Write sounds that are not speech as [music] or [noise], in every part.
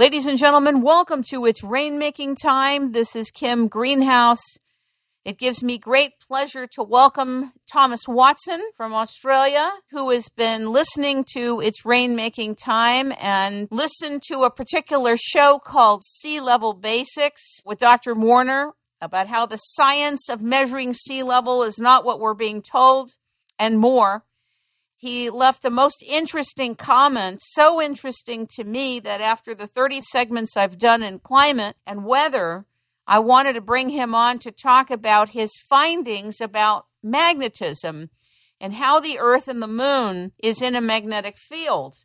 Ladies and gentlemen, welcome to It's Rainmaking Time. This is Kim Greenhouse. It gives me great pleasure to welcome Thomas Watson from Australia, who has been listening to It's Rainmaking Time and listened to a particular show called Sea Level Basics with Dr. Warner about how the science of measuring sea level is not what we're being told and more. He left a most interesting comment, so interesting to me that after the 30 segments I've done in climate and weather, I wanted to bring him on to talk about his findings about magnetism and how the Earth and the Moon is in a magnetic field.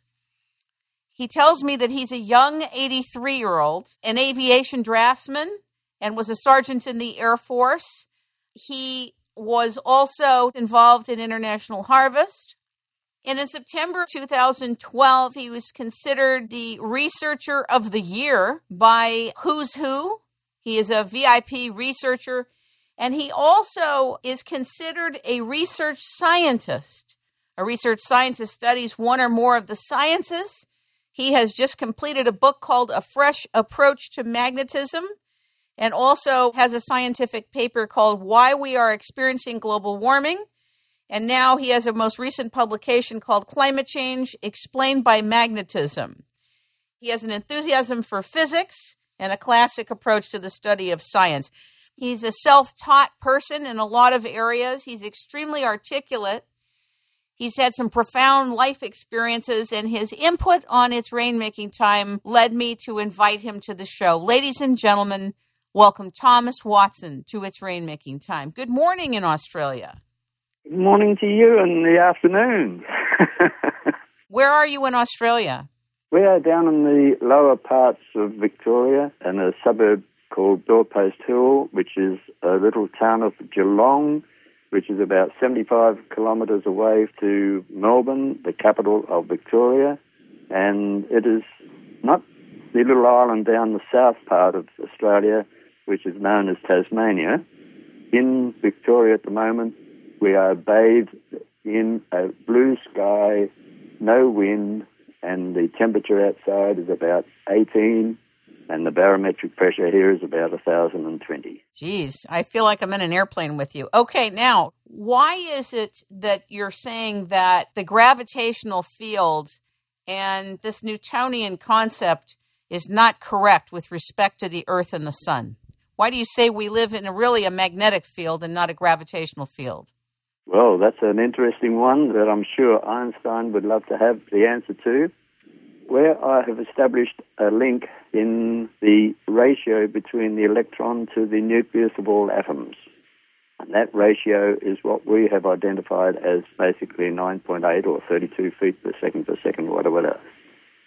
He tells me that he's a young 83 year old, an aviation draftsman, and was a sergeant in the Air Force. He was also involved in International Harvest. And in September 2012, he was considered the Researcher of the Year by Who's Who. He is a VIP researcher, and he also is considered a research scientist. A research scientist studies one or more of the sciences. He has just completed a book called A Fresh Approach to Magnetism and also has a scientific paper called Why We Are Experiencing Global Warming and now he has a most recent publication called Climate Change Explained by Magnetism. He has an enthusiasm for physics and a classic approach to the study of science. He's a self taught person in a lot of areas. He's extremely articulate. He's had some profound life experiences, and his input on its rainmaking time led me to invite him to the show. Ladies and gentlemen, welcome Thomas Watson to its rainmaking time. Good morning in Australia. Good morning to you in the afternoon. [laughs] Where are you in Australia? We are down in the lower parts of Victoria in a suburb called Doorpost Hill, which is a little town of Geelong, which is about 75 kilometres away to Melbourne, the capital of Victoria. And it is not the little island down the south part of Australia, which is known as Tasmania. In Victoria at the moment, we are bathed in a blue sky, no wind, and the temperature outside is about 18, and the barometric pressure here is about 1,020. Geez, I feel like I'm in an airplane with you. Okay, now, why is it that you're saying that the gravitational field and this Newtonian concept is not correct with respect to the Earth and the Sun? Why do you say we live in a really a magnetic field and not a gravitational field? Well, that's an interesting one that I'm sure Einstein would love to have the answer to. Where I have established a link in the ratio between the electron to the nucleus of all atoms. And that ratio is what we have identified as basically 9.8 or 32 feet per second per second, whatever.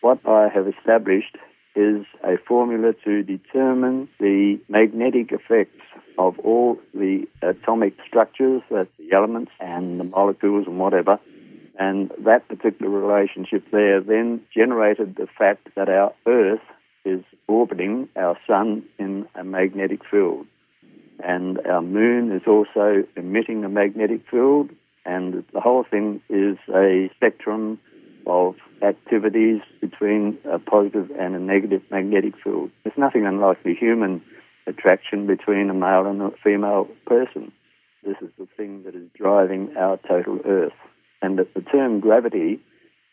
What I have established is a formula to determine the magnetic effects of all the atomic structures, that's the elements and the molecules and whatever. And that particular relationship there then generated the fact that our Earth is orbiting our Sun in a magnetic field. And our Moon is also emitting a magnetic field. And the whole thing is a spectrum of activities between a positive and a negative magnetic field. There's nothing unlike the human attraction between a male and a female person. This is the thing that is driving our total Earth. And that the term gravity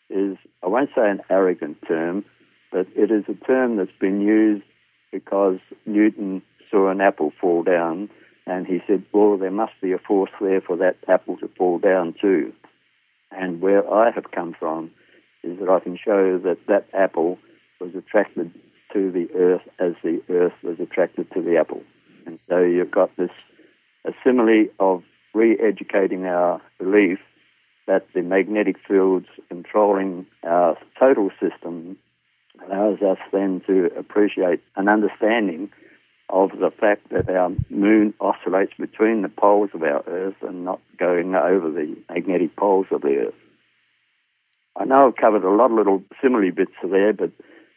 is, I won't say an arrogant term, but it is a term that's been used because Newton saw an apple fall down and he said, well, there must be a force there for that apple to fall down too. And where I have come from is that I can show that that apple was attracted to the earth as the earth was attracted to the apple. And so you've got this a simile of re educating our belief that the magnetic fields controlling our total system allows us then to appreciate an understanding of the fact that our moon oscillates between the poles of our Earth and not going over the magnetic poles of the Earth. I know I've covered a lot of little simile bits there, but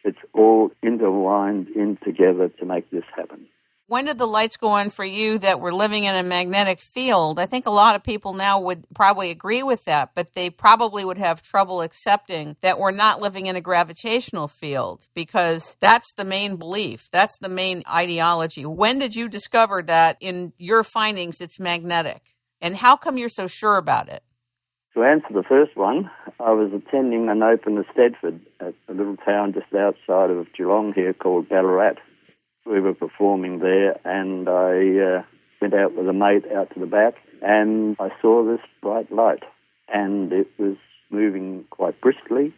it's all intertwined in together to make this happen. When did the lights go on for you that we're living in a magnetic field? I think a lot of people now would probably agree with that, but they probably would have trouble accepting that we're not living in a gravitational field because that's the main belief. That's the main ideology. When did you discover that in your findings it's magnetic? And how come you're so sure about it? To answer the first one, I was attending an open at a little town just outside of Geelong here called Ballarat we were performing there, and I uh, went out with a mate out to the back, and I saw this bright light, and it was moving quite briskly.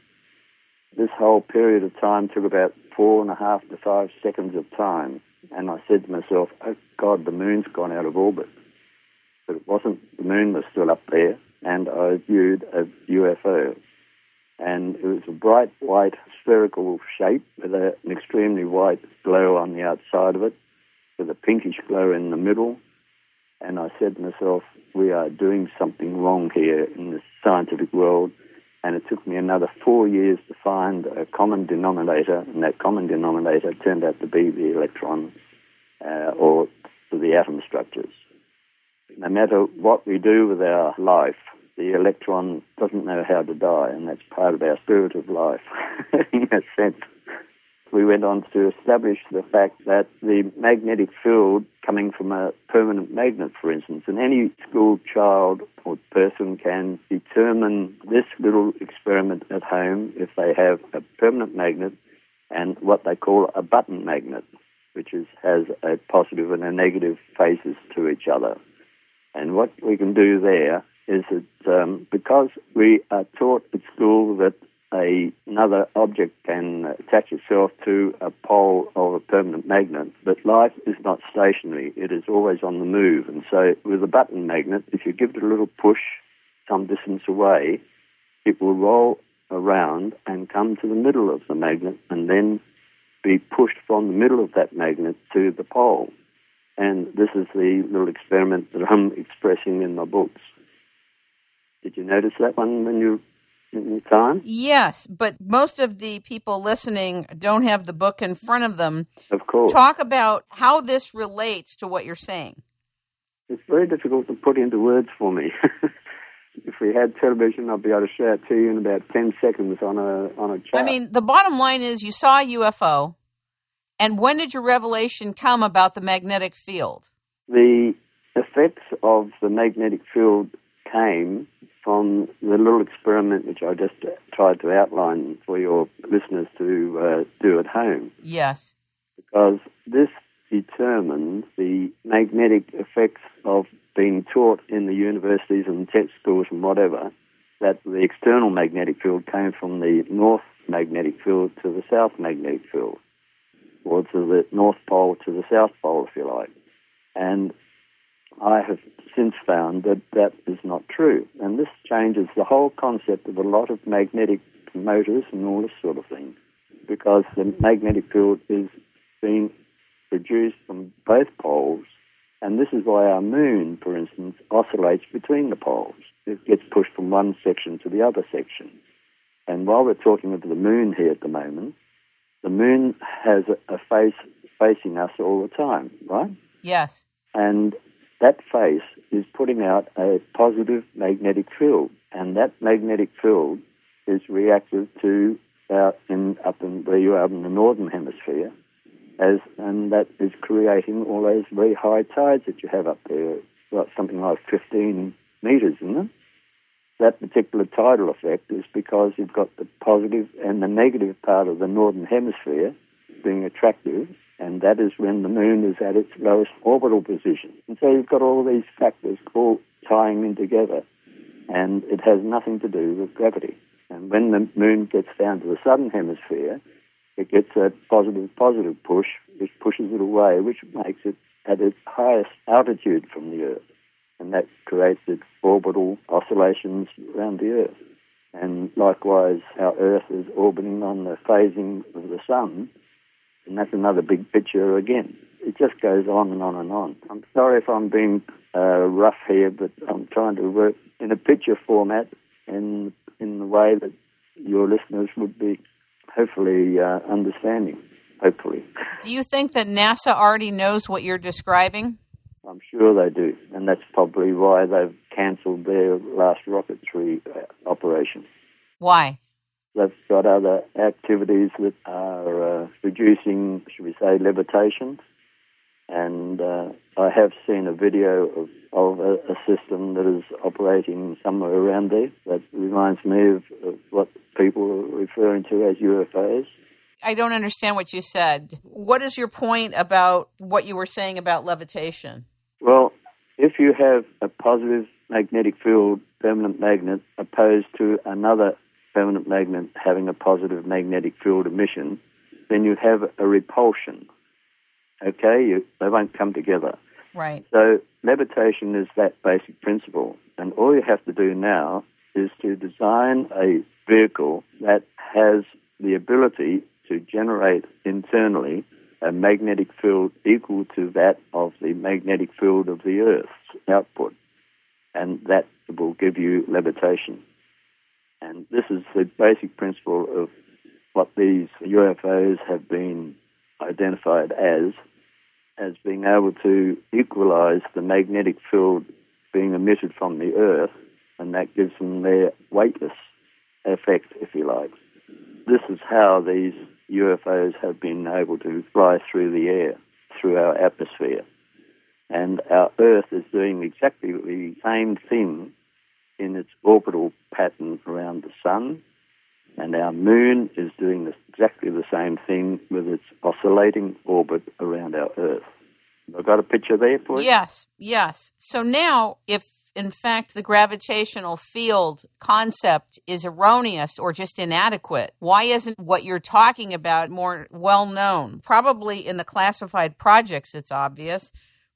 This whole period of time took about four and a half to five seconds of time, and I said to myself, "Oh God, the moon's gone out of orbit." But it wasn't. The moon was still up there, and I viewed a UFO and it was a bright white spherical shape with a, an extremely white glow on the outside of it, with a pinkish glow in the middle. And I said to myself, we are doing something wrong here in the scientific world. And it took me another four years to find a common denominator, and that common denominator turned out to be the electron uh, or the atom structures. No matter what we do with our life, the electron doesn't know how to die, and that's part of our spirit of life [laughs] in a sense. We went on to establish the fact that the magnetic field coming from a permanent magnet, for instance, and any school child or person can determine this little experiment at home if they have a permanent magnet and what they call a button magnet, which is, has a positive and a negative faces to each other. And what we can do there is that um, because we are taught at school that a, another object can attach itself to a pole of a permanent magnet, but life is not stationary. It is always on the move. And so with a button magnet, if you give it a little push some distance away, it will roll around and come to the middle of the magnet and then be pushed from the middle of that magnet to the pole. And this is the little experiment that I'm expressing in my books. Did you notice that one when you in time? Yes, but most of the people listening don't have the book in front of them. Of course. Talk about how this relates to what you're saying. It's very difficult to put into words for me. [laughs] if we had television, I'd be able to show it to you in about ten seconds on a on a chart. I mean, the bottom line is you saw a UFO, and when did your revelation come about the magnetic field? The effects of the magnetic field came from the little experiment which I just tried to outline for your listeners to uh, do at home. Yes. Because this determined the magnetic effects of being taught in the universities and tech schools and whatever, that the external magnetic field came from the north magnetic field to the south magnetic field, or to the north pole to the south pole, if you like. And I have since found that that is not true. And this changes the whole concept of a lot of magnetic motors and all this sort of thing, because the magnetic field is being produced from both poles. And this is why our moon, for instance, oscillates between the poles. It gets pushed from one section to the other section. And while we're talking of the moon here at the moment, the moon has a, face facing us all the time, right? Yes. And that face is putting out a positive magnetic field, and that magnetic field is reactive to out in up in where you are in the northern hemisphere, as and that is creating all those very high tides that you have up there, well, something like 15 meters, isn't it? That particular tidal effect is because you've got the positive and the negative part of the northern hemisphere being attractive, and that is when the moon is at its lowest orbital position. And so you've got all these factors all tying in together, and it has nothing to do with gravity. And when the moon gets down to the southern hemisphere, it gets a positive positive push, which pushes it away, which makes it at its highest altitude from the Earth. And that creates its orbital oscillations around the Earth. And likewise, our Earth is orbiting on the phasing of the Sun, and that's another big picture again. It just goes on and on and on. I'm sorry if I'm being uh, rough here, but I'm trying to work in a picture format in in the way that your listeners would be hopefully uh, understanding. hopefully. Do you think that NASA already knows what you're describing? I'm sure they do, and that's probably why they've cancelled their last rocketry uh, operation. Why? They've got other activities that are uh, reducing, should we say, levitation. And uh, I have seen a video of, of a, a, system that is operating somewhere around there that reminds me of, of what people are referring to as UFOs. I don't understand what you said. What is your point about what you were saying about levitation? Well, if you have a positive magnetic field permanent magnet opposed to another permanent magnet having a positive magnetic field emission, then you have a repulsion. Okay, you, they won't come together. Right. So levitation is that basic principle, and all you have to do now is to design a vehicle that has the ability to generate internally a magnetic field equal to that of the magnetic field of the Earth's output, and that will give you levitation. And this is the basic principle of what these UFOs have been identified as, as being able to equalize the magnetic field being emitted from the Earth, and that gives them their weightless effect, if you like. This is how these UFOs have been able to fly through the air, through our atmosphere. And our Earth is doing exactly the same thing in its orbital pattern around the Sun, and our Moon is doing exactly the same thing with its oscillating orbit around our Earth. I've got a picture there for you? Yes, yes. So now, if in fact the gravitational field concept is erroneous or just inadequate, why isn't what you're talking about more well known? Probably in the classified projects, it's obvious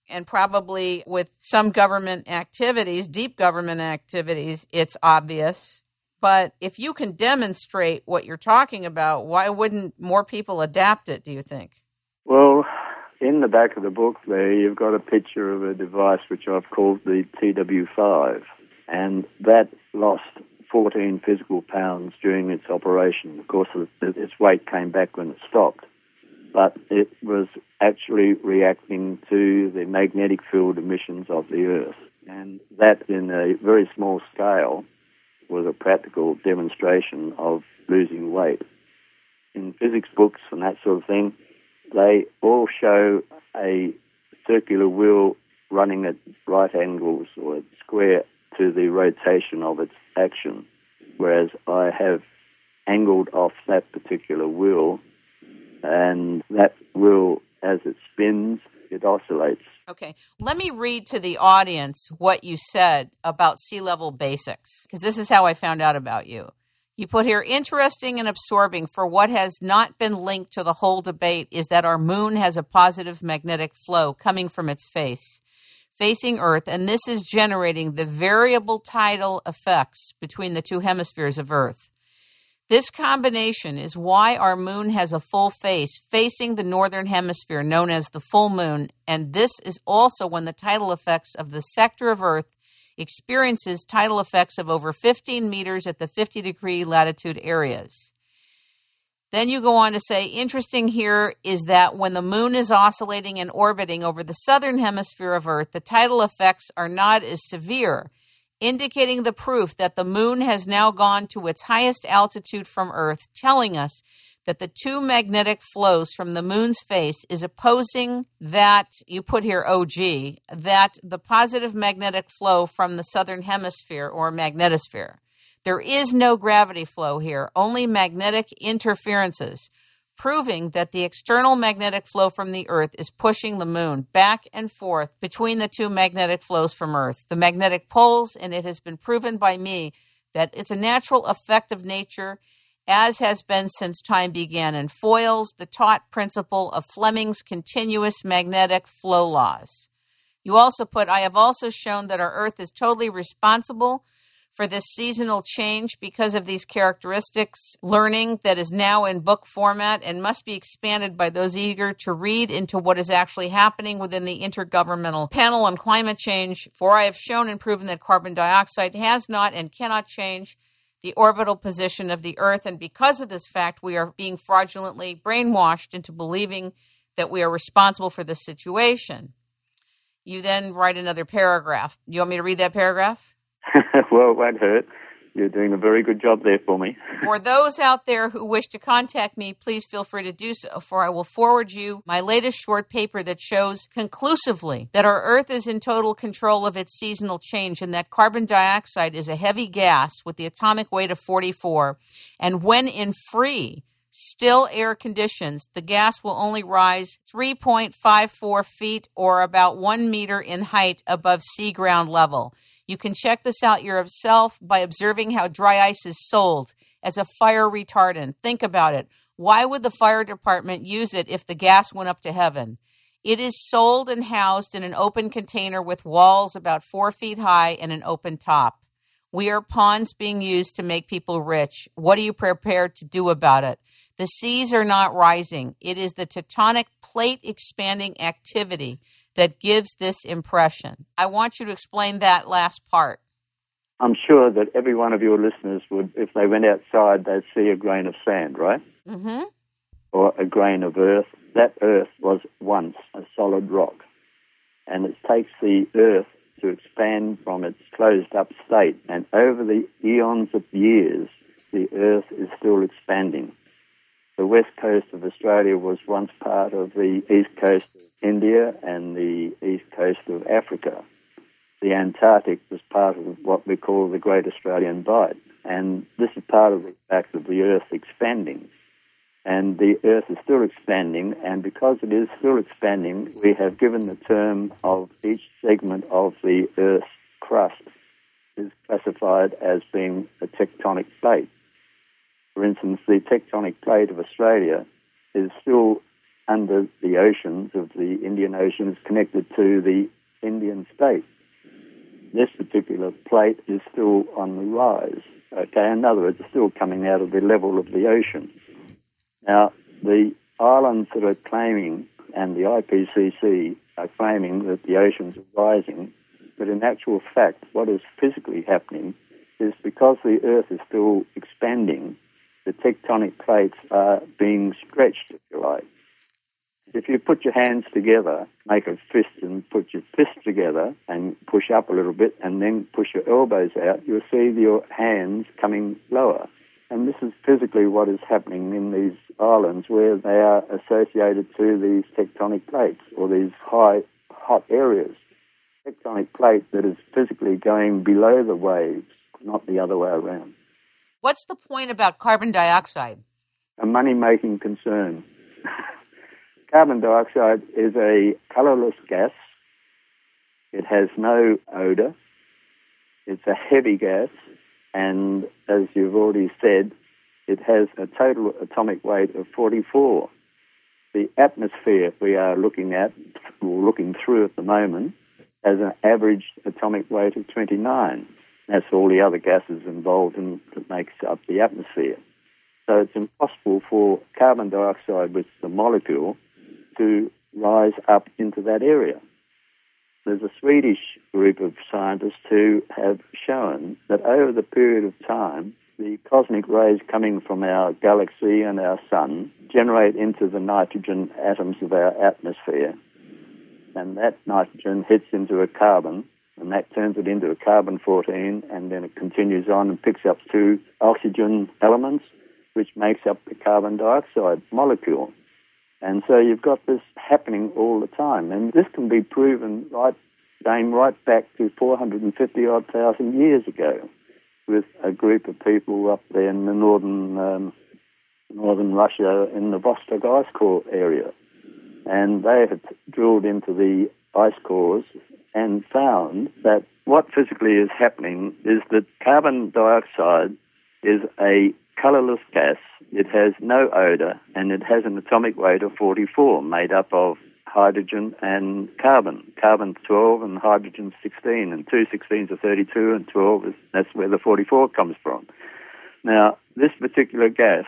and probably with some government activities, deep government activities, it's obvious. But if you can demonstrate what you're talking about, why wouldn't more people adapt it, do you think? Well, in the back of the book there, you've got a picture of a device which I've called the TW5, and that lost 14 physical pounds during its operation. Of course, its weight came back when it stopped but it was actually reacting to the magnetic field emissions of the Earth. And that, in a very small scale, was a practical demonstration of losing weight. In physics books and that sort of thing, they all show a circular wheel running at right angles or square to the rotation of its action, whereas I have angled off that particular wheel and that wheel, as it spins, it oscillates. Okay, let me read to the audience what you said about sea level basics, because this is how I found out about you. You put here interesting and absorbing for what has not been linked to the whole debate is that our moon has a positive magnetic flow coming from its face, facing Earth, and this is generating the variable tidal effects between the two hemispheres of Earth. This combination is why our moon has a full face facing the northern hemisphere, known as the full moon, and this is also when the tidal effects of the sector of Earth experiences tidal effects of over 15 meters at the 50 degree latitude areas. Then you go on to say, interesting here is that when the moon is oscillating and orbiting over the southern hemisphere of Earth, the tidal effects are not as severe indicating the proof that the moon has now gone to its highest altitude from Earth, telling us that the two magnetic flows from the moon's face is opposing that, you put here OG, that the positive magnetic flow from the southern hemisphere or magnetosphere. There is no gravity flow here, only magnetic interferences proving that the external magnetic flow from the Earth is pushing the moon back and forth between the two magnetic flows from Earth, the magnetic poles, and it has been proven by me that it's a natural effect of nature, as has been since time began, and foils the taught principle of Fleming's continuous magnetic flow laws. You also put, I have also shown that our Earth is totally responsible for this seasonal change because of these characteristics, learning that is now in book format and must be expanded by those eager to read into what is actually happening within the Intergovernmental Panel on Climate Change. For I have shown and proven that carbon dioxide has not and cannot change the orbital position of the Earth. And because of this fact, we are being fraudulently brainwashed into believing that we are responsible for this situation. You then write another paragraph. You want me to read that paragraph? [laughs] well, it won't hurt. You're doing a very good job there for me. [laughs] for those out there who wish to contact me, please feel free to do so, for I will forward you my latest short paper that shows conclusively that our Earth is in total control of its seasonal change and that carbon dioxide is a heavy gas with the atomic weight of 44. And when in free, still air conditions, the gas will only rise 3.54 feet or about one meter in height above sea ground level. You can check this out yourself by observing how dry ice is sold as a fire retardant. Think about it. Why would the fire department use it if the gas went up to heaven? It is sold and housed in an open container with walls about four feet high and an open top. We are pawns being used to make people rich. What are you prepared to do about it? The seas are not rising. It is the tectonic plate expanding activity that gives this impression. I want you to explain that last part. I'm sure that every one of your listeners would, if they went outside, they'd see a grain of sand, right? Mm-hmm. Or a grain of earth. That earth was once a solid rock. And it takes the earth to expand from its closed up state. And over the eons of years, the earth is still expanding. The west coast of Australia was once part of the east coast of India and the east coast of Africa. The Antarctic was part of what we call the Great Australian Bight. And this is part of the fact of the Earth expanding. And the Earth is still expanding, and because it is still expanding, we have given the term of each segment of the Earth's crust is classified as being a tectonic plate. For instance, the tectonic plate of Australia is still under the oceans of the Indian Ocean, is connected to the Indian state. This particular plate is still on the rise. Okay, in other words, it's still coming out of the level of the ocean. Now, the islands that are claiming, and the IPCC are claiming that the oceans are rising, but in actual fact, what is physically happening is because the Earth is still expanding, the tectonic plates are being stretched, if you like. If you put your hands together, make a fist and put your fists together and push up a little bit and then push your elbows out, you'll see your hands coming lower. And this is physically what is happening in these islands where they are associated to these tectonic plates or these high, hot areas. Tectonic plate that is physically going below the waves, not the other way around. What's the point about carbon dioxide? A money making concern. [laughs] carbon dioxide is a colorless gas. It has no odor. It's a heavy gas. And as you've already said, it has a total atomic weight of 44. The atmosphere we are looking at, or looking through at the moment, has an average atomic weight of 29. That's all the other gases involved in that makes up the atmosphere. So it's impossible for carbon dioxide, which is a molecule, to rise up into that area. There's a Swedish group of scientists who have shown that over the period of time, the cosmic rays coming from our galaxy and our sun generate into the nitrogen atoms of our atmosphere. And that nitrogen hits into a carbon and that turns it into a carbon 14, and then it continues on and picks up two oxygen elements, which makes up the carbon dioxide molecule. And so you've got this happening all the time, and this can be proven right, going right back to 450 odd thousand years ago, with a group of people up there in the northern um, northern Russia in the Vostok ice core area, and they had drilled into the ice cores and found that what physically is happening is that carbon dioxide is a colorless gas. It has no odor and it has an atomic weight of 44, made up of hydrogen and carbon. Carbon 12 and hydrogen 16, and two 16s are 32, and 12 is that's where the 44 comes from. Now, this particular gas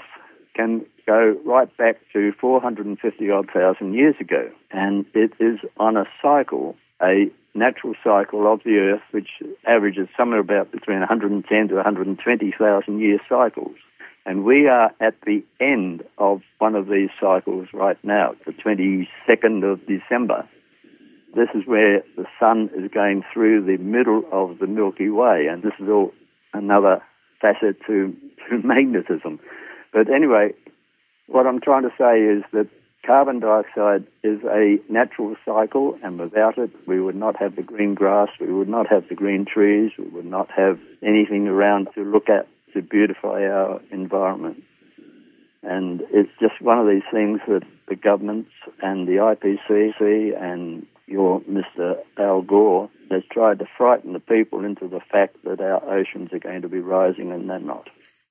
can go right back to 450 odd thousand years ago. And it is on a cycle, a natural cycle of the Earth, which averages somewhere about between 110 to 120,000 year cycles. And we are at the end of one of these cycles right now, the 22nd of December. This is where the sun is going through the middle of the Milky Way, and this is all another facet to, to [laughs] magnetism. But anyway, what I'm trying to say is that carbon dioxide is a natural cycle, and without it, we would not have the green grass, we would not have the green trees, we would not have anything around to look at to beautify our environment. And it's just one of these things that the governments and the IPCC and your Mr. Al Gore has tried to frighten the people into the fact that our oceans are going to be rising and they're not.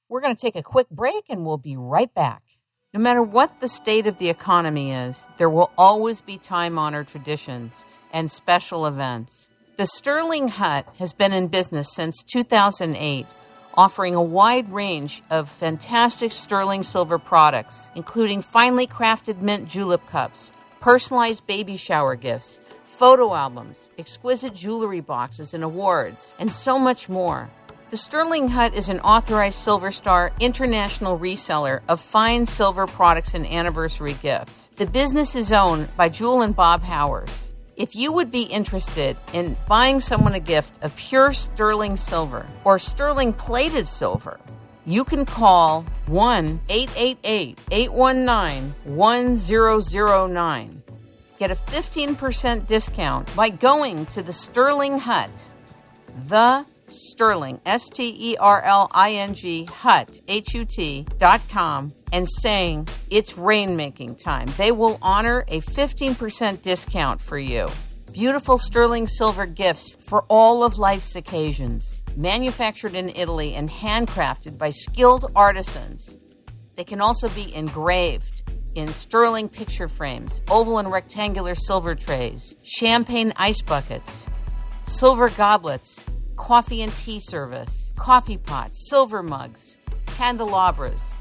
We're going to take a quick break and we'll be right back. No matter what the state of the economy is, there will always be time honored traditions and special events. The Sterling Hut has been in business since 2008, offering a wide range of fantastic sterling silver products, including finely crafted mint julep cups, personalized baby shower gifts, photo albums, exquisite jewelry boxes and awards, and so much more. The Sterling Hut is an authorized Silver Star international reseller of fine silver products and anniversary gifts. The business is owned by Jewel and Bob Howard. If you would be interested in buying someone a gift of pure sterling silver or sterling plated silver, you can call 1 888 819 1009. Get a 15% discount by going to the Sterling Hut. The Sterling, S T E R L I N G, Hut, H U T, dot com, and saying it's rainmaking time. They will honor a 15% discount for you. Beautiful sterling silver gifts for all of life's occasions. Manufactured in Italy and handcrafted by skilled artisans. They can also be engraved in sterling picture frames, oval and rectangular silver trays, champagne ice buckets, silver goblets coffee and tea service, coffee pots, silver mugs, candelabras,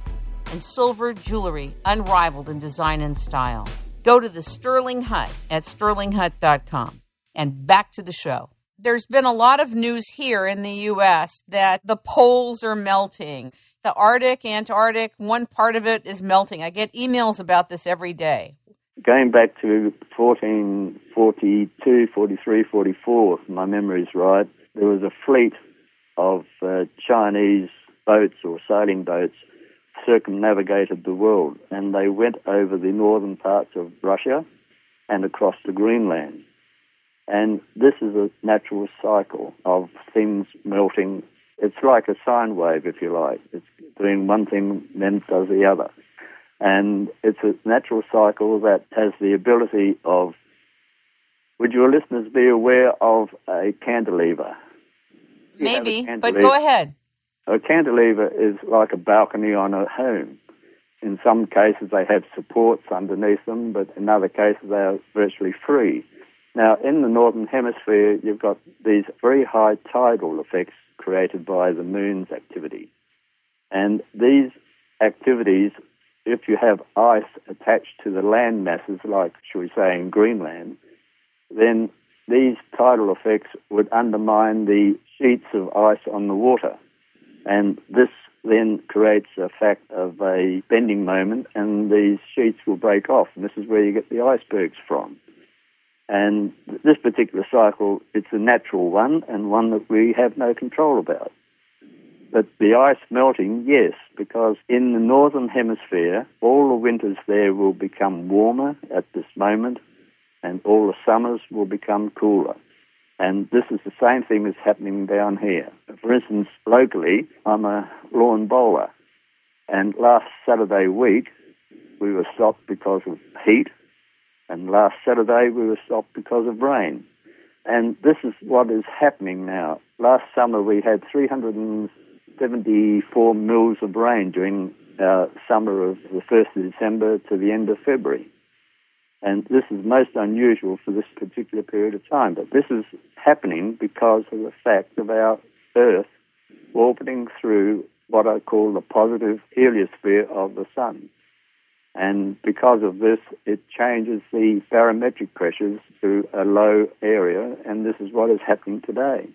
and silver jewelry unrivaled in design and style. Go to the Sterling Hut at sterlinghut.com. And back to the show. There's been a lot of news here in the U.S. that the poles are melting. The Arctic, Antarctic, one part of it is melting. I get emails about this every day. Going back to 1442, 43, 44, if my memory's right, there was a fleet of uh, Chinese boats or sailing boats circumnavigated the world, and they went over the northern parts of Russia and across to Greenland. And this is a natural cycle of things melting. It's like a sine wave, if you like. It's doing one thing, then it does the other. And it's a natural cycle that has the ability of. Would your listeners be aware of a cantilever? Maybe, but go ahead. A cantilever is like a balcony on a home. In some cases, they have supports underneath them, but in other cases, they are virtually free. Now, in the northern hemisphere, you've got these very high tidal effects created by the moon's activity. And these activities, if you have ice attached to the land masses, like, shall we say, in Greenland, then these tidal effects would undermine the sheets of ice on the water. And this then creates a fact of a bending moment, and these sheets will break off. And this is where you get the icebergs from. And this particular cycle, it's a natural one and one that we have no control about. But the ice melting, yes, because in the northern hemisphere, all the winters there will become warmer at this moment, and all the summers will become cooler. And this is the same thing that's happening down here. For instance, locally, I'm a lawn bowler. And last Saturday week, we were stopped because of heat. And last Saturday, we were stopped because of rain. And this is what is happening now. Last summer, we had 374 mils of rain during our summer of the 1st of December to the end of February. And this is most unusual for this particular period of time. But this is happening because of the fact of our Earth orbiting through what I call the positive heliosphere of the Sun. And because of this, it changes the barometric pressures to a low area, and this is what is happening today.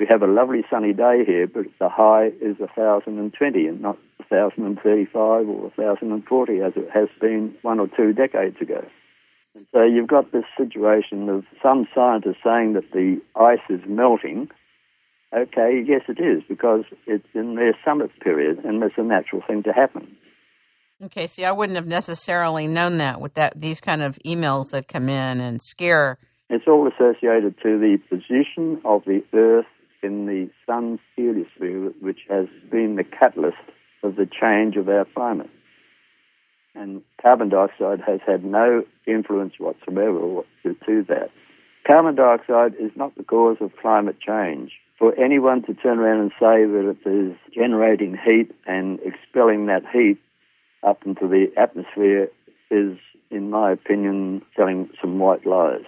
We have a lovely sunny day here, but the high is 1,020 and not 1,035 or 1,040 as it has been one or two decades ago. And so you've got this situation of some scientists saying that the ice is melting. Okay, yes, it is, because it's in their summit period, and it's a natural thing to happen. Okay, see, I wouldn't have necessarily known that with that these kind of emails that come in and scare. It's all associated to the position of the Earth in the sun's heliosphere, which has been the catalyst of the change of our climate. And carbon dioxide has had no influence whatsoever to that. Carbon dioxide is not the cause of climate change. For anyone to turn around and say that it is generating heat and expelling that heat up into the atmosphere is, in my opinion, telling some white lies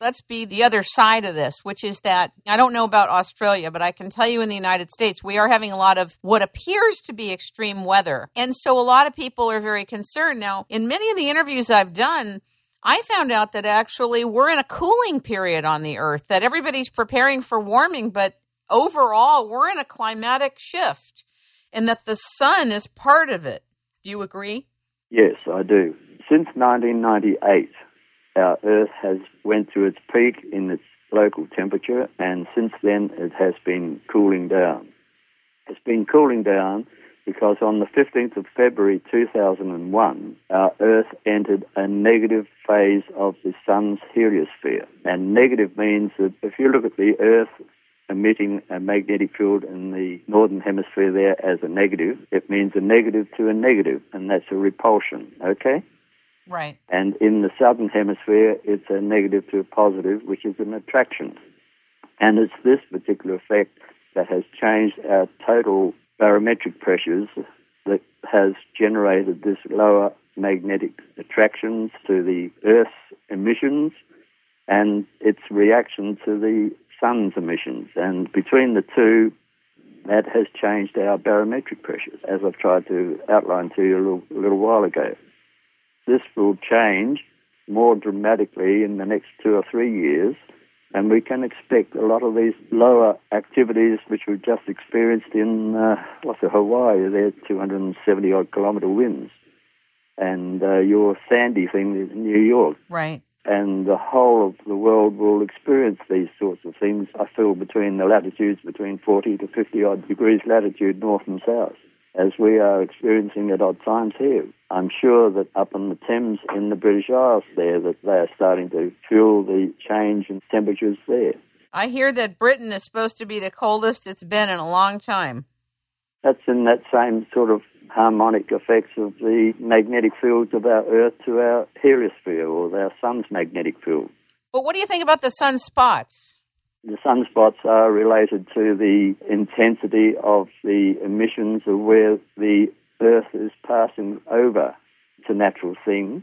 let's be the other side of this, which is that I don't know about Australia, but I can tell you in the United States, we are having a lot of what appears to be extreme weather. And so a lot of people are very concerned. Now, in many of the interviews I've done, I found out that actually we're in a cooling period on the earth, that everybody's preparing for warming, but overall, we're in a climatic shift and that the sun is part of it. Do you agree? Yes, I do. Since 1998, our Earth has went to its peak in its local temperature, and since then it has been cooling down. It's been cooling down because on the 15th of February 2001, our Earth entered a negative phase of the Sun's heliosphere. And negative means that if you look at the Earth emitting a magnetic field in the northern hemisphere there as a negative, it means a negative to a negative, and that's a repulsion, okay? Right. And in the southern hemisphere, it's a negative to a positive, which is an attraction. And it's this particular effect that has changed our total barometric pressures that has generated this lower magnetic attractions to the Earth's emissions and its reaction to the sun's emissions. And between the two, that has changed our barometric pressures, as I've tried to outline to you a little, a little while ago this will change more dramatically in the next two or three years. And we can expect a lot of these lower activities, which we've just experienced in uh, what's it, Hawaii, they're 270 odd kilometre winds. And uh, your Sandy thing is in New York. Right. And the whole of the world will experience these sorts of things, I feel, between the latitudes between 40 to 50 odd degrees latitude north and south as we are experiencing at odd times here. I'm sure that up in the Thames in the British Isles there that they are starting to feel the change in temperatures there. I hear that Britain is supposed to be the coldest it's been in a long time. That's in that same sort of harmonic effects of the magnetic fields of our Earth to our heliosphere or our sun's magnetic field. But what do you think about the sunspots? The sunspots are related to the intensity of the emissions of where the Earth is passing over. It's a natural thing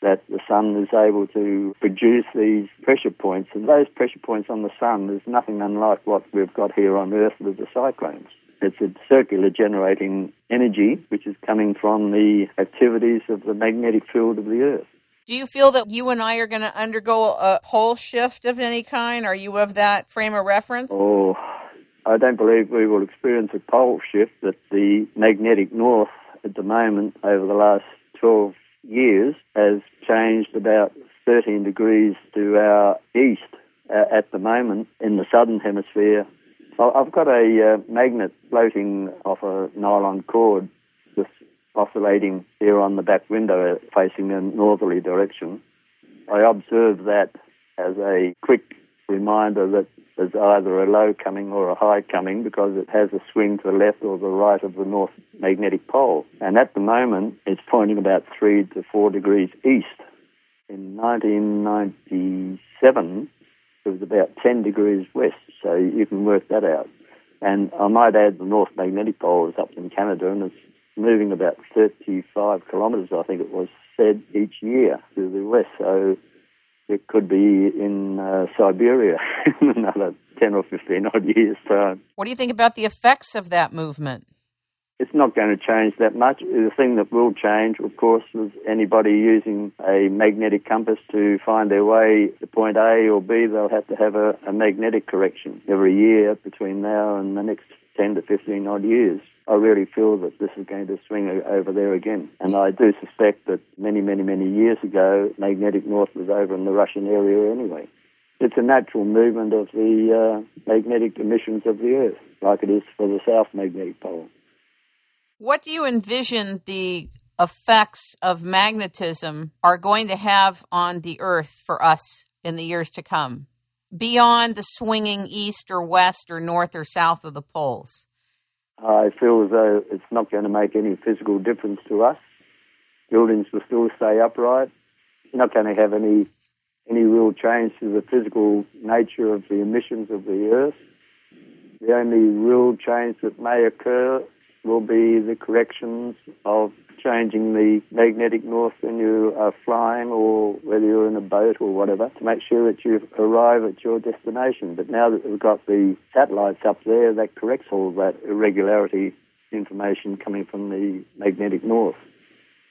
that the sun is able to produce these pressure points, and those pressure points on the sun is nothing unlike what we've got here on Earth with the cyclones. It's a circular generating energy which is coming from the activities of the magnetic field of the Earth. Do you feel that you and I are going to undergo a pole shift of any kind? Are you of that frame of reference? Oh, I don't believe we will experience a pole shift. That the magnetic north at the moment over the last 12 years has changed about 13 degrees to our east uh, at the moment in the southern hemisphere. I've got a uh, magnet floating off a nylon cord oscillating here on the back window uh, facing a northerly direction. I observe that as a quick reminder that there's either a low coming or a high coming because it has a swing to the left or the right of the north magnetic pole. And at the moment, it's pointing about three to four degrees east. In 1997, it was about 10 degrees west, so you can work that out. And I might add the north magnetic pole is up in Canada and it's moving about 35 kilometres, I think it was said, each year to the west. So it could be in uh, Siberia [laughs] in another 10 or 15 odd years' time. What do you think about the effects of that movement? it's not going to change that much. The thing that will change, of course, is anybody using a magnetic compass to find their way to point A or B, they'll have to have a, a magnetic correction every year between now and the next 10 to 15 odd years. I really feel that this is going to swing over there again. And I do suspect that many, many, many years ago, magnetic north was over in the Russian area anyway. It's a natural movement of the uh, magnetic emissions of the Earth, like it is for the South Magnetic Pole. What do you envision the effects of magnetism are going to have on the Earth for us in the years to come, beyond the swinging east or west or north or south of the poles? I feel as though it's not going to make any physical difference to us. Buildings will still stay upright. Not going to have any any real change to the physical nature of the emissions of the Earth. The only real change that may occur will be the corrections of changing the magnetic north when you are flying or whether you're in a boat or whatever to make sure that you arrive at your destination. But now that we've got the satellites up there, that corrects all that irregularity information coming from the magnetic north.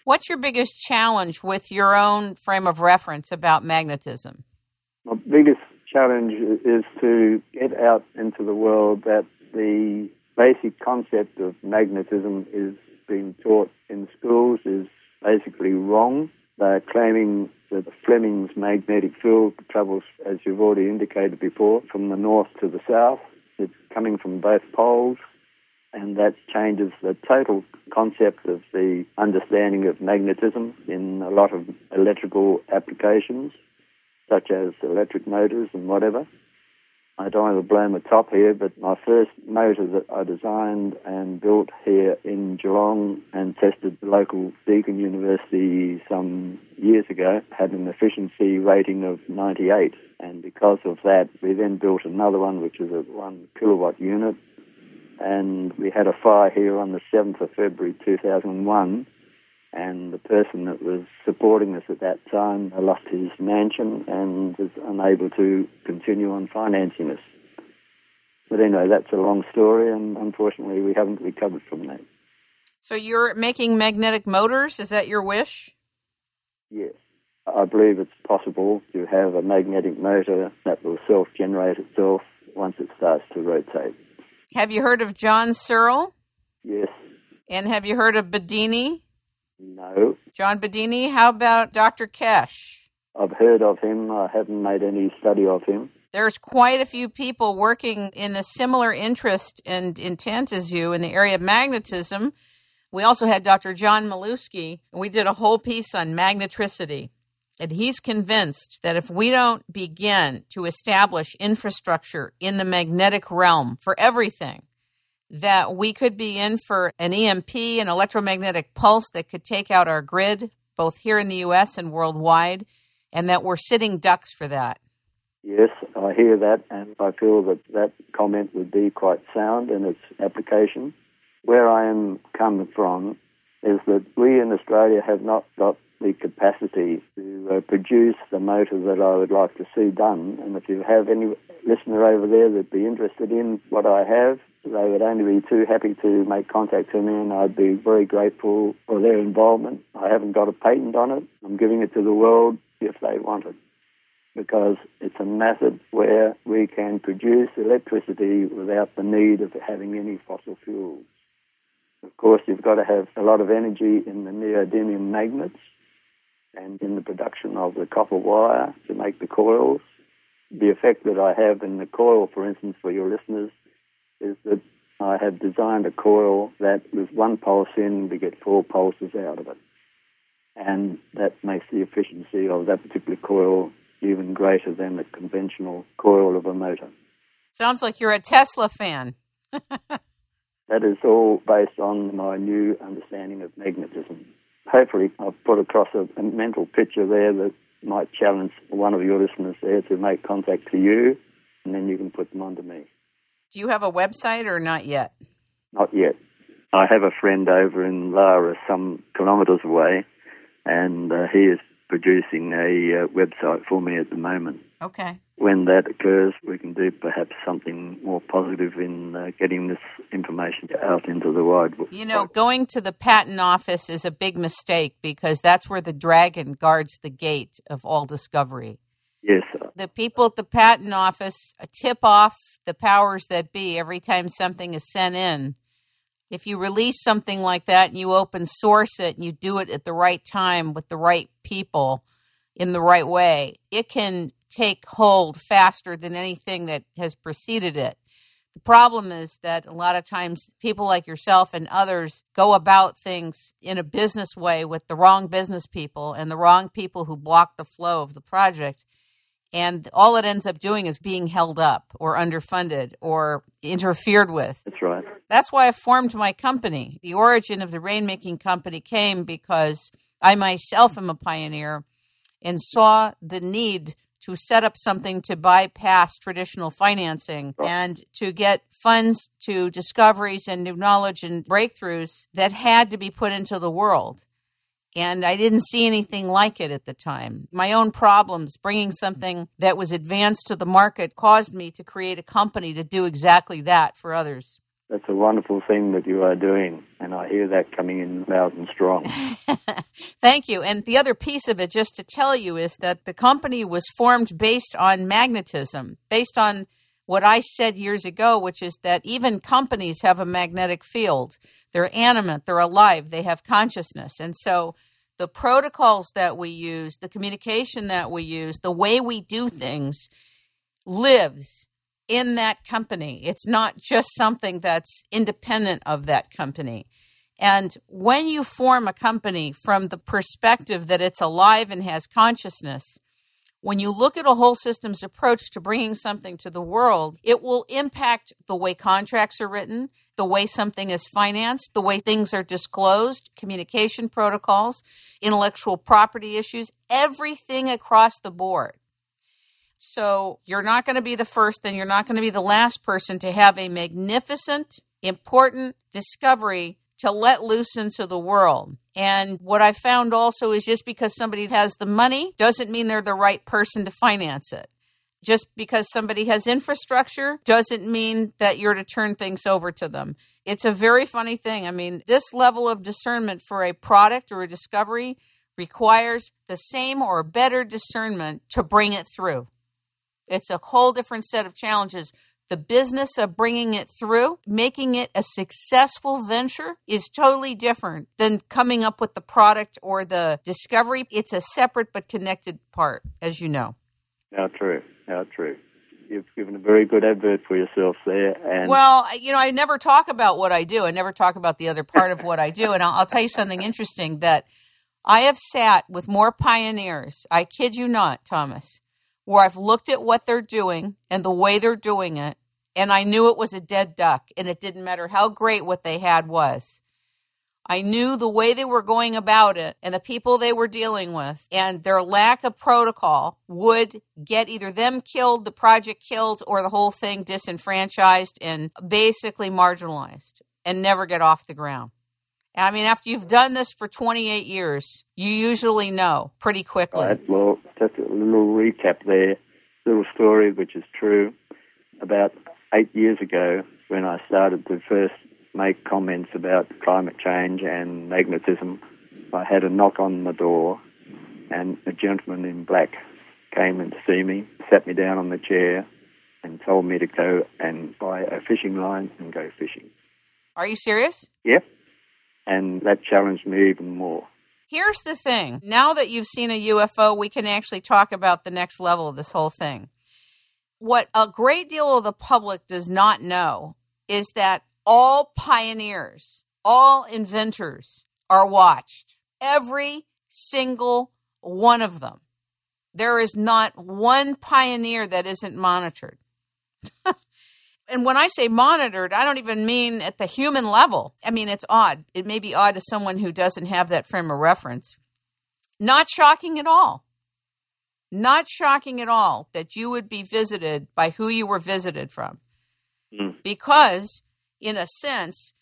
What's your biggest challenge with your own frame of reference about magnetism? My biggest challenge is to get out into the world that the basic concept of magnetism is being taught in schools is basically wrong. They're claiming that the Fleming's magnetic field travels, as you've already indicated before, from the north to the south. It's coming from both poles, and that changes the total concept of the understanding of magnetism in a lot of electrical applications, such as electric motors and whatever. I don't want to blow my top here, but my first motor that I designed and built here in Geelong and tested the local Deakin University some years ago had an efficiency rating of 98. And because of that, we then built another one, which is a one kilowatt unit. And we had a fire here on the 7th of February 2001 and the person that was supporting us at that time lost his mansion and was unable to continue on financing us. But anyway, that's a long story, and unfortunately, we haven't recovered from that. So you're making magnetic motors? Is that your wish? Yes. I believe it's possible to have a magnetic motor that will self generate itself once it starts to rotate. Have you heard of John Searl? Yes. And have you heard of Bedini? No. John Bedini, how about Dr. Kesh? I've heard of him. I haven't made any study of him. There's quite a few people working in a similar interest and intent as you in the area of magnetism. We also had Dr. John and we did a whole piece on magnetricity. And he's convinced that if we don't begin to establish infrastructure in the magnetic realm for everything, that we could be in for an EMP, an electromagnetic pulse that could take out our grid, both here in the U.S. and worldwide, and that we're sitting ducks for that. Yes, I hear that, and I feel that that comment would be quite sound in its application. Where I am coming from is that we in Australia have not got the capacity to uh, produce the motor that I would like to see done. And if you have any listener over there that'd be interested in what I have, they would only be too happy to make contact with me, and I'd be very grateful for their involvement. I haven't got a patent on it. I'm giving it to the world if they want it, because it's a method where we can produce electricity without the need of having any fossil fuels. Of course, you've got to have a lot of energy in the neodymium magnets and in the production of the copper wire to make the coils. The effect that I have in the coil, for instance, for your listeners, is that I have designed a coil that with one pulse in, we get four pulses out of it. And that makes the efficiency of that particular coil even greater than the conventional coil of a motor. Sounds like you're a Tesla fan. [laughs] that is all based on my new understanding of magnetism. Hopefully, I've put across a, a mental picture there that might challenge one of your listeners there to make contact to you, and then you can put them on to me. Do you have a website or not yet? Not yet. I have a friend over in Lara, some kilometres away, and uh, he is producing a uh, website for me at the moment. Okay. When that occurs, we can do perhaps something more positive in uh, getting this information out into the wide. You know, going to the patent office is a big mistake because that's where the dragon guards the gate of all discovery. Yes. The people at the patent office tip off the powers that be every time something is sent in. If you release something like that and you open source it and you do it at the right time with the right people in the right way, it can take hold faster than anything that has preceded it. The problem is that a lot of times people like yourself and others go about things in a business way with the wrong business people and the wrong people who block the flow of the project. And all it ends up doing is being held up or underfunded or interfered with. That's right. That's why I formed my company. The origin of the rainmaking company came because I myself am a pioneer and saw the need to set up something to bypass traditional financing and to get funds to discoveries and new knowledge and breakthroughs that had to be put into the world. And I didn't see anything like it at the time. My own problems bringing something that was advanced to the market caused me to create a company to do exactly that for others. That's a wonderful thing that you are doing, and I hear that coming in loud and strong. [laughs] Thank you. And the other piece of it, just to tell you, is that the company was formed based on magnetism, based on what I said years ago, which is that even companies have a magnetic field. They're animate, they're alive, they have consciousness. And so the protocols that we use, the communication that we use, the way we do things lives in that company. It's not just something that's independent of that company. And when you form a company from the perspective that it's alive and has consciousness, when you look at a whole systems approach to bringing something to the world, it will impact the way contracts are written, the way something is financed, the way things are disclosed, communication protocols, intellectual property issues, everything across the board. So you're not going to be the first and you're not going to be the last person to have a magnificent, important discovery to let loose into the world. And what I found also is just because somebody has the money doesn't mean they're the right person to finance it. Just because somebody has infrastructure doesn't mean that you're to turn things over to them. It's a very funny thing. I mean, this level of discernment for a product or a discovery requires the same or better discernment to bring it through. It's a whole different set of challenges. The business of bringing it through, making it a successful venture is totally different than coming up with the product or the discovery. It's a separate but connected part, as you know. How true. How true. You've given a very good advert for yourself there. And well, you know, I never talk about what I do. I never talk about the other part of what I do. And I'll, I'll tell you something interesting that I have sat with more pioneers. I kid you not, Thomas where I've looked at what they're doing and the way they're doing it, and I knew it was a dead duck, and it didn't matter how great what they had was. I knew the way they were going about it and the people they were dealing with, and their lack of protocol would get either them killed, the project killed, or the whole thing disenfranchised and basically marginalized and never get off the ground. I mean, after you've done this for 28 years, you usually know pretty quickly. Right. Well, just a little recap there. Little story which is true. About eight years ago, when I started to first make comments about climate change and magnetism, I had a knock on the door, and a gentleman in black came in to see me, sat me down on the chair, and told me to go and buy a fishing line and go fishing. Are you serious? Yep. And that challenged me even more. Here's the thing now that you've seen a UFO, we can actually talk about the next level of this whole thing. What a great deal of the public does not know is that all pioneers, all inventors are watched. Every single one of them. There is not one pioneer that isn't monitored. [laughs] and when I say monitored, I don't even mean at the human level. I mean, it's odd. It may be odd to someone who doesn't have that frame of reference. Not shocking at all. Not shocking at all that you would be visited by who you were visited from. Mm. Because, in a sense,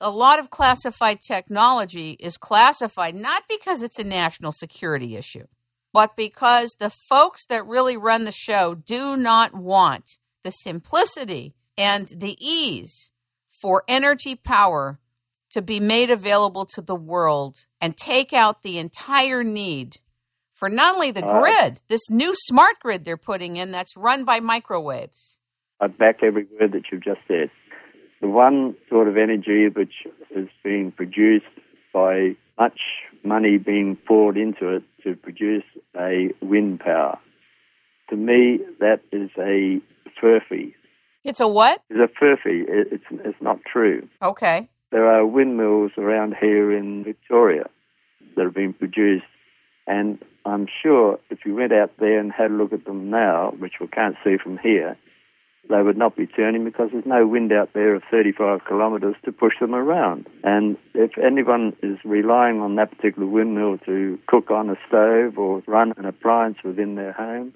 a lot of classified technology is classified not because it's a national security issue. but because the folks that really run the show do not want the simplicity and the ease for energy power to be made available to the world and take out the entire need for not only the uh, grid, this new smart grid they're putting in that's run by microwaves. I back every word that you've just said. The one sort of energy which is being produced by much money being poured into it to produce a wind power. To me, that is a furphy. It's a what? It's a furphy. It's, it's not true. Okay. There are windmills around here in Victoria that have been produced, and I'm sure if you went out there and had a look at them now, which we can't see from here, they would not be turning because there's no wind out there of 35 kilometres to push them around. And if anyone is relying on that particular windmill to cook on a stove or run an appliance within their home,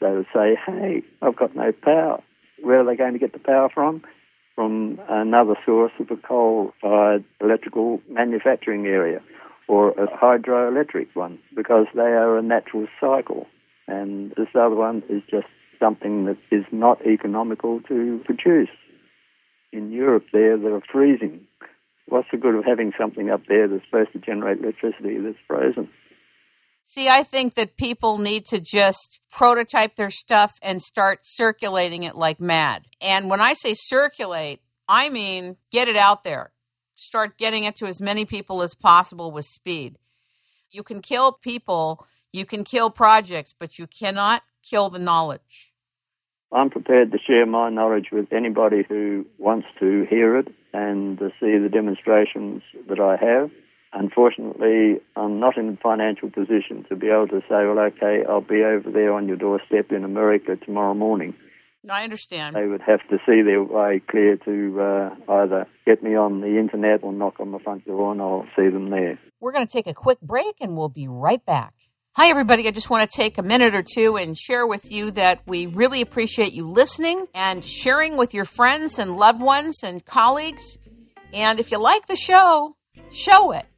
they would say, hey, I've got no power. Where are they going to get the power from? from another source of a coal-fired electrical manufacturing area or a hydroelectric one because they are a natural cycle. And this other one is just something that is not economical to produce. In Europe, there they're freezing. What's the good of having something up there that's supposed to generate electricity that's frozen? See, I think that people need to just prototype their stuff and start circulating it like mad. And when I say circulate, I mean get it out there. Start getting it to as many people as possible with speed. You can kill people, you can kill projects, but you cannot kill the knowledge. I'm prepared to share my knowledge with anybody who wants to hear it and to see the demonstrations that I have unfortunately, I'm not in a financial position to be able to say, well, okay, I'll be over there on your doorstep in America tomorrow morning. I understand. They would have to see their way clear to uh, either get me on the internet or knock on the front door, and I'll see them there. We're going to take a quick break, and we'll be right back. Hi, everybody. I just want to take a minute or two and share with you that we really appreciate you listening and sharing with your friends and loved ones and colleagues. And if you like the show, show it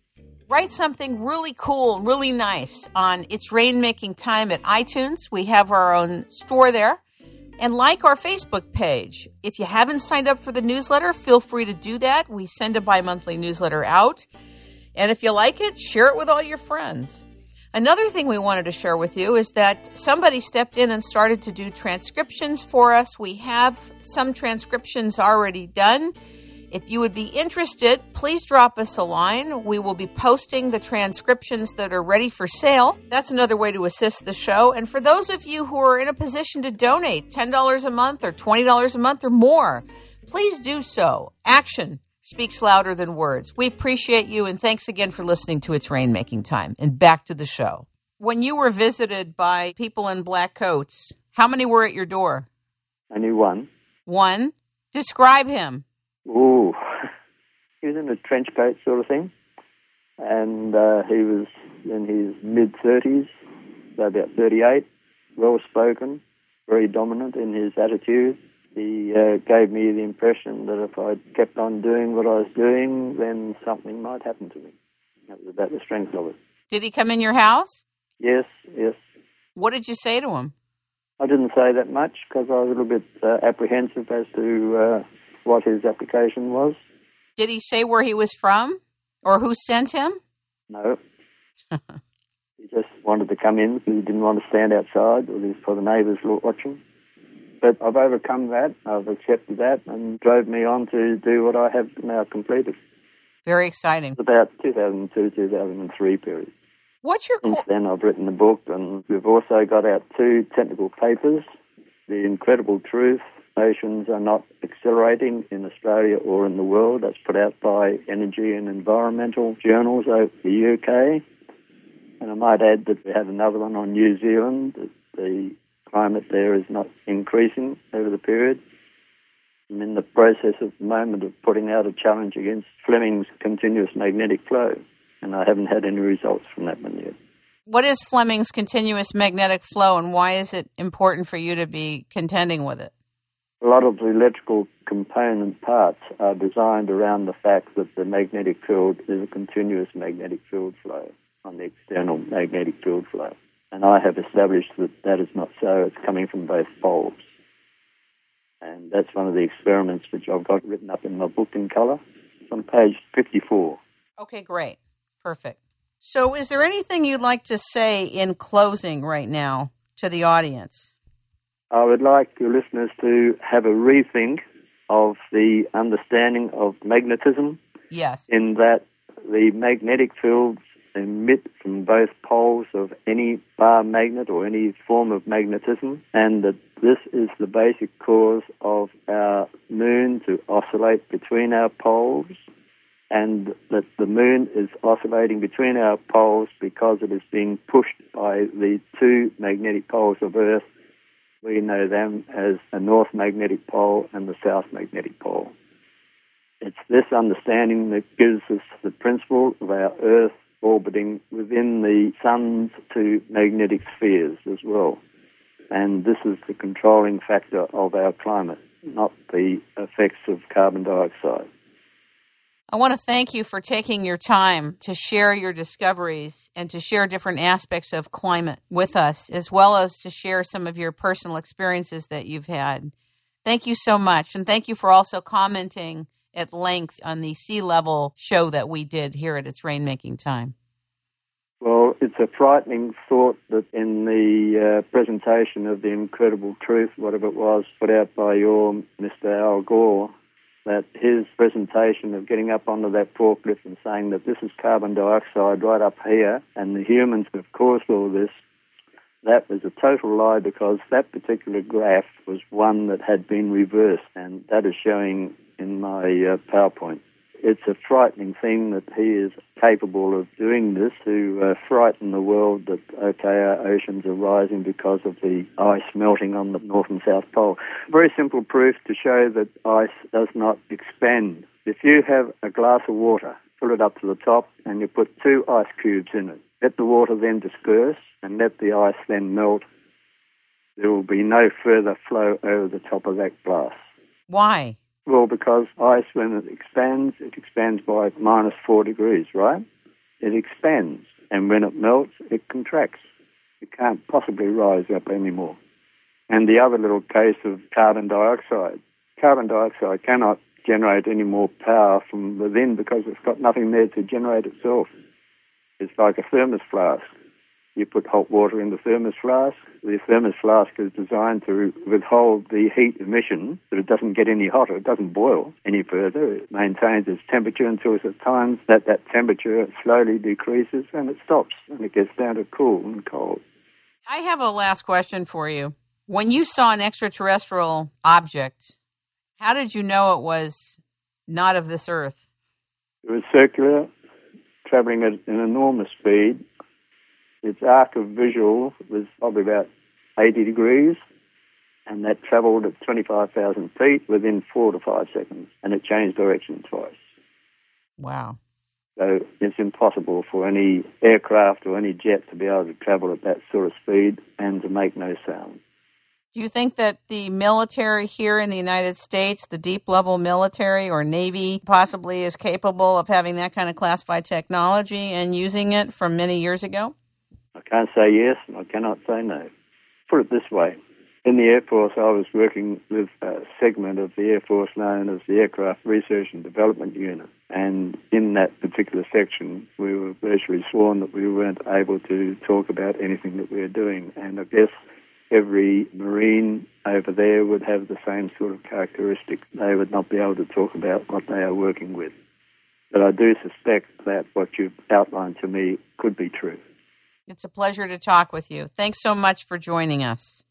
write something really cool really nice on It's Rainmaking Time at iTunes. We have our own store there. And like our Facebook page. If you haven't signed up for the newsletter, feel free to do that. We send a bi monthly newsletter out. And if you like it, share it with all your friends. Another thing we wanted to share with you is that somebody stepped in and started to do transcriptions for us. We have some transcriptions already done. If you would be interested, please drop us a line. We will be posting the transcriptions that are ready for sale. That's another way to assist the show. And for those of you who are in a position to donate $10 a month or $20 a month or more, please do so. Action speaks louder than words. We appreciate you and thanks again for listening to It's Rainmaking Time. And back to the show. When you were visited by people in black coats, how many were at your door? Only one. One? Describe him. He was in a trench coat sort of thing, and uh, he was in his mid thirties, so about thirty-eight. Well spoken, very dominant in his attitude. He uh, gave me the impression that if I kept on doing what I was doing, then something might happen to me. That was about the strength of it. Did he come in your house? Yes, yes. What did you say to him? I didn't say that much because I was a little bit uh, apprehensive as to uh, what his application was. Did he say where he was from or who sent him? No. [laughs] he just wanted to come in because he didn't want to stand outside or for the neighbours watching. But I've overcome that. I've accepted that and drove me on to do what I have now completed. Very exciting. It's about 2002, 2003 period. What's your... Since then, I've written a book and we've also got out two technical papers, The Incredible Truth oceans are not accelerating in Australia or in the world. That's put out by energy and environmental journals over the UK. And I might add that we have another one on New Zealand. That the climate there is not increasing over the period. I'm in the process at the moment of putting out a challenge against Fleming's continuous magnetic flow, and I haven't had any results from that one yet. What is Fleming's continuous magnetic flow, and why is it important for you to be contending with it? A lot of the electrical component parts are designed around the fact that the magnetic field is a continuous magnetic field flow on the external magnetic field flow. And I have established that that is not so. It's coming from both poles. And that's one of the experiments which I've got written up in my book in colour. It's on page 54. Okay, great. Perfect. So, is there anything you'd like to say in closing right now to the audience? I would like your listeners to have a rethink of the understanding of magnetism. Yes. In that the magnetic fields emit from both poles of any bar magnet or any form of magnetism, and that this is the basic cause of our moon to oscillate between our poles, and that the moon is oscillating between our poles because it is being pushed by the two magnetic poles of Earth. We know them as the north magnetic pole and the south magnetic pole. It's this understanding that gives us the principle of our Earth orbiting within the sun's two magnetic spheres as well. And this is the controlling factor of our climate, not the effects of carbon dioxide. I want to thank you for taking your time to share your discoveries and to share different aspects of climate with us, as well as to share some of your personal experiences that you've had. Thank you so much. And thank you for also commenting at length on the sea level show that we did here at its rainmaking time. Well, it's a frightening thought that in the uh, presentation of the incredible truth, whatever it was, put out by your Mr. Al Gore, that his presentation of getting up onto that forklift and saying that this is carbon dioxide right up here and the humans have caused all this, that was a total lie because that particular graph was one that had been reversed, and that is showing in my uh, PowerPoint. It's a frightening thing that he is capable of doing this to uh, frighten the world that, okay, our oceans are rising because of the ice melting on the North and South Pole. Very simple proof to show that ice does not expand. If you have a glass of water, fill it up to the top, and you put two ice cubes in it, let the water then disperse and let the ice then melt, there will be no further flow over the top of that glass. Why? Well, because ice, when it expands, it expands by minus four degrees, right? It expands. And when it melts, it contracts. It can't possibly rise up anymore. And the other little case of carbon dioxide. Carbon dioxide cannot generate any more power from within because it's got nothing there to generate itself. It's like a thermos flask. You put hot water in the thermos flask. The thermos flask is designed to withhold the heat emission, so it doesn't get any hotter. It doesn't boil any further. It maintains its temperature until it's at times that that temperature slowly decreases and it stops and it gets down to cool and cold. I have a last question for you. When you saw an extraterrestrial object, how did you know it was not of this earth? It was circular, traveling at an enormous speed, its arc of visual was probably about 80 degrees, and that travelled at 25,000 feet within four to five seconds, and it changed direction twice. Wow. So it's impossible for any aircraft or any jet to be able to travel at that sort of speed and to make no sound. Do you think that the military here in the United States, the deep level military or Navy, possibly is capable of having that kind of classified technology and using it from many years ago? I can't say yes and I cannot say no. Put it this way. In the Air Force, I was working with a segment of the Air Force known as the Aircraft Research and Development Unit. And in that particular section, we were virtually sworn that we weren't able to talk about anything that we were doing. And I guess every Marine over there would have the same sort of characteristic. They would not be able to talk about what they are working with. But I do suspect that what you've outlined to me could be true. It's a pleasure to talk with you. Thanks so much for joining us.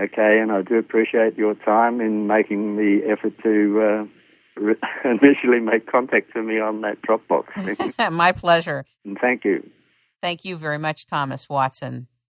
Okay, and I do appreciate your time in making the effort to uh, re- [laughs] initially make contact with me on that Dropbox. [laughs] My pleasure. And thank you. Thank you very much, Thomas Watson.